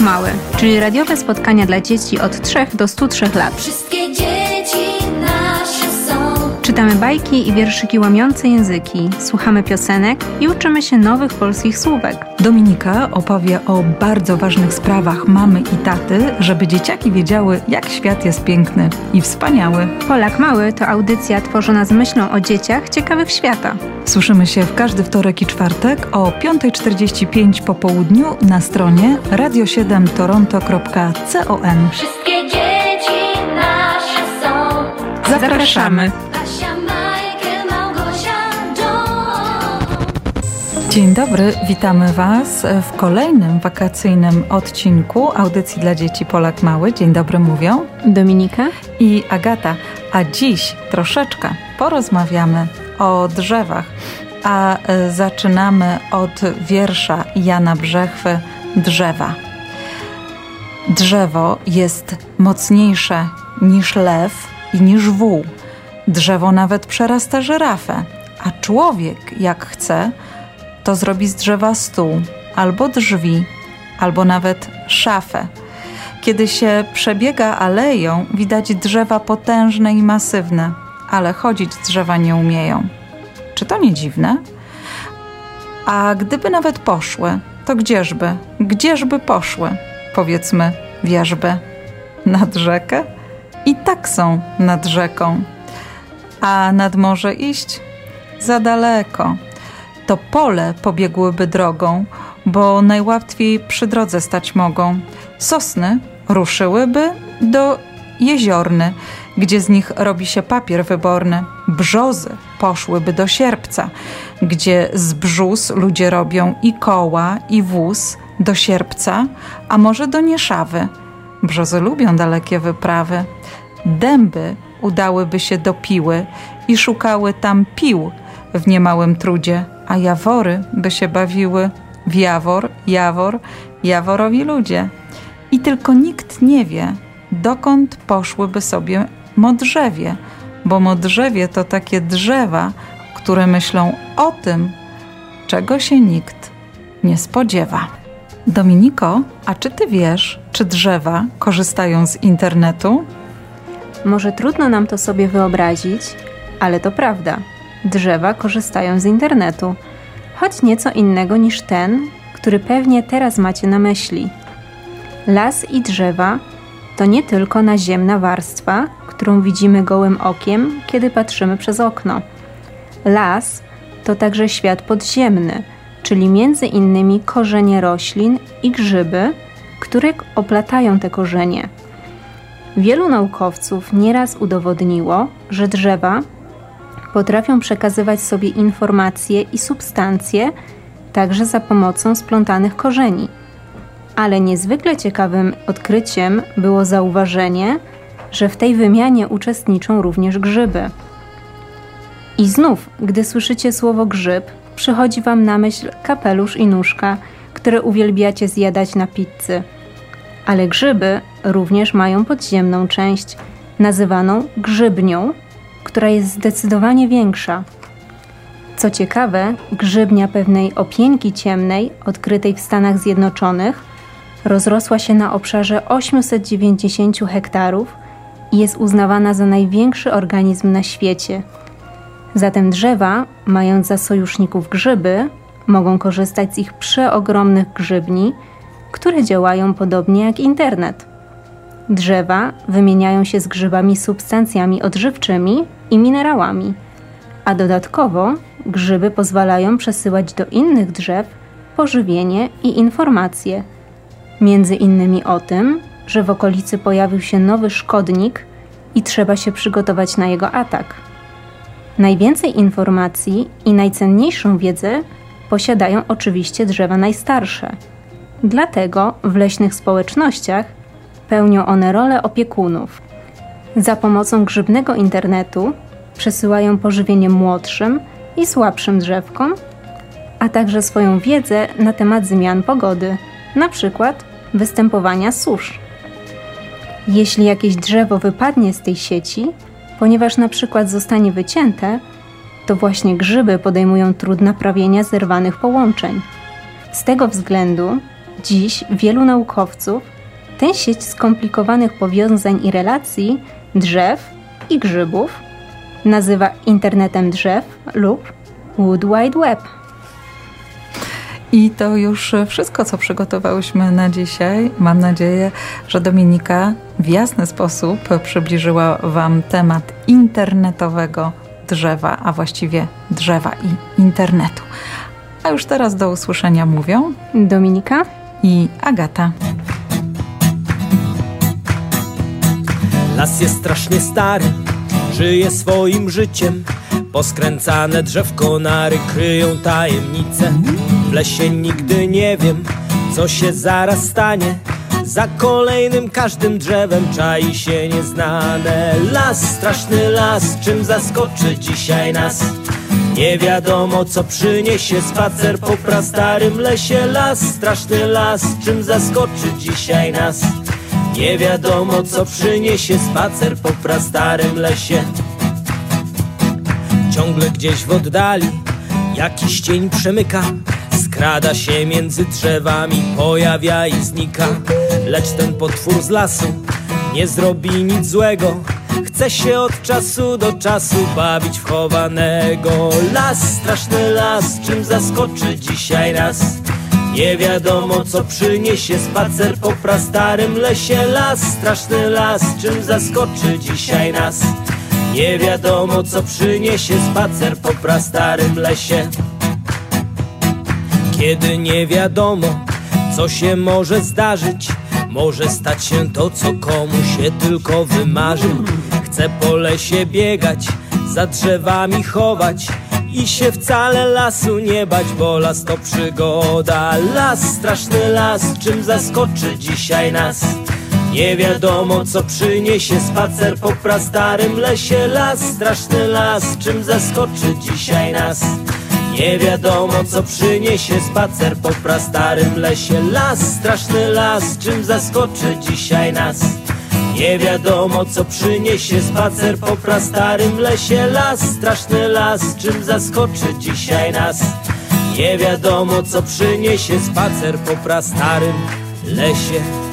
Polak Mały, czyli radiowe spotkania dla dzieci od 3 do 103 lat. Czytamy bajki i wierszyki łamiące języki, słuchamy piosenek i uczymy się nowych polskich słówek. Dominika opowie o bardzo ważnych sprawach mamy i taty, żeby dzieciaki wiedziały, jak świat jest piękny i wspaniały. Polak Mały to audycja tworzona z myślą o dzieciach ciekawych świata. Słyszymy się w każdy wtorek i czwartek o 5.45 po południu na stronie radio7toronto.com. Wszystkie dzieci nasze są. Zapraszamy. Dzień dobry, witamy Was w kolejnym wakacyjnym odcinku audycji dla dzieci Polak Mały. Dzień dobry mówią Dominika? i Agata. A dziś troszeczkę porozmawiamy o drzewach, a e, zaczynamy od wiersza Jana Brzechwy Drzewa. Drzewo jest mocniejsze niż lew i niż wół. Drzewo nawet przerasta żyrafę, a człowiek, jak chce, to zrobi z drzewa stół, albo drzwi, albo nawet szafę. Kiedy się przebiega aleją, widać drzewa potężne i masywne, ale chodzić drzewa nie umieją. Czy to nie dziwne? A gdyby nawet poszły, to gdzieżby, gdzieżby poszły, powiedzmy, wierzby? Nad rzekę? I tak są nad rzeką. A nad morze iść? Za daleko. To pole pobiegłyby drogą, bo najłatwiej przy drodze stać mogą. Sosny ruszyłyby do jeziorny, gdzie z nich robi się papier wyborny. Brzozy poszłyby do sierpca, gdzie z brzus ludzie robią i koła, i wóz do sierpca, a może do Nieszawy. Brzozy lubią dalekie wyprawy. Dęby udałyby się do piły i szukały tam pił w niemałym trudzie, a jawory by się bawiły w jawor, jawor, jaworowi ludzie. I tylko nikt nie wie, dokąd poszłyby sobie modrzewie, bo modrzewie to takie drzewa, które myślą o tym, czego się nikt nie spodziewa. Dominiko, a czy ty wiesz, czy drzewa korzystają z internetu? Może trudno nam to sobie wyobrazić, ale to prawda. Drzewa korzystają z internetu, choć nieco innego niż ten, który pewnie teraz macie na myśli. Las i drzewa to nie tylko naziemna warstwa, którą widzimy gołym okiem, kiedy patrzymy przez okno. Las to także świat podziemny, czyli między innymi korzenie roślin i grzyby, które oplatają te korzenie. Wielu naukowców nieraz udowodniło, że drzewa potrafią przekazywać sobie informacje i substancje także za pomocą splątanych korzeni. Ale niezwykle ciekawym odkryciem było zauważenie, że w tej wymianie uczestniczą również grzyby. I znów, gdy słyszycie słowo grzyb, przychodzi Wam na myśl kapelusz i nóżka, które uwielbiacie zjadać na pizzy. Ale grzyby również mają podziemną część, nazywaną grzybnią, która jest zdecydowanie większa. Co ciekawe, grzybnia pewnej opienki ciemnej, odkrytej w Stanach Zjednoczonych, rozrosła się na obszarze 890 hektarów i jest uznawana za największy organizm na świecie. Zatem drzewa, mając za sojuszników grzyby, mogą korzystać z ich przeogromnych grzybni, które działają podobnie jak internet. Drzewa wymieniają się z grzybami substancjami odżywczymi i minerałami, a dodatkowo grzyby pozwalają przesyłać do innych drzew pożywienie i informacje. Między innymi o tym, że w okolicy pojawił się nowy szkodnik i trzeba się przygotować na jego atak. Najwięcej informacji i najcenniejszą wiedzę posiadają oczywiście drzewa najstarsze. Dlatego w leśnych społecznościach pełnią one rolę opiekunów. Za pomocą grzybnego internetu przesyłają pożywienie młodszym i słabszym drzewkom, a także swoją wiedzę na temat zmian pogody, przykład występowania susz. Jeśli jakieś drzewo wypadnie z tej sieci, ponieważ przykład zostanie wycięte, to właśnie grzyby podejmują trud naprawienia zerwanych połączeń. Z tego względu Dziś wielu naukowców tę sieć skomplikowanych powiązań i relacji drzew i grzybów nazywa internetem drzew lub Wood Wide Web. I to już wszystko, co przygotowałyśmy na dzisiaj. Mam nadzieję, że Dominika w jasny sposób przybliżyła Wam temat internetowego drzewa, a właściwie drzewa i internetu. A już teraz do usłyszenia mówią Dominika? i Agata. Las jest strasznie stary, żyje swoim życiem. Poskręcane drzewko nary kryją tajemnice. W lesie nigdy nie wiem, co się zaraz stanie. Za kolejnym każdym drzewem czai się nieznane. Las, straszny las, czym zaskoczy dzisiaj nas? Nie wiadomo, co przyniesie spacer po prastarym lesie. Las, straszny las, czym zaskoczy dzisiaj nas? Nie wiadomo co przyniesie spacer po prastarym lesie. Ciągle gdzieś w oddali jakiś cień przemyka. Skrada się między drzewami, pojawia i znika. Lecz ten potwór z lasu nie zrobi nic złego. Chce się od czasu do czasu bawić w chowanego. Las, straszny las, czym zaskoczy dzisiaj nas nie wiadomo co przyniesie spacer po prastarym lesie. Las, straszny las, czym zaskoczy dzisiaj nas? Nie wiadomo co przyniesie spacer po prastarym lesie. Kiedy nie wiadomo co się może zdarzyć Może stać się to co komu się tylko wymarzy. Chce po lesie biegać, za drzewami chować i się wcale lasu nie bać, bo las to przygoda. Las, straszny las, czym zaskoczy dzisiaj nas? Nie wiadomo co przyniesie spacer po prastarym lesie. Las, straszny las, czym zaskoczy dzisiaj nas? Nie wiadomo co przyniesie spacer po prastarym lesie. Las, straszny las, czym zaskoczy dzisiaj nas nie wiadomo co przyniesie spacer po prastarym lesie. Las, straszny las, czym zaskoczy dzisiaj nas? Nie wiadomo co przyniesie spacer po prastarym lesie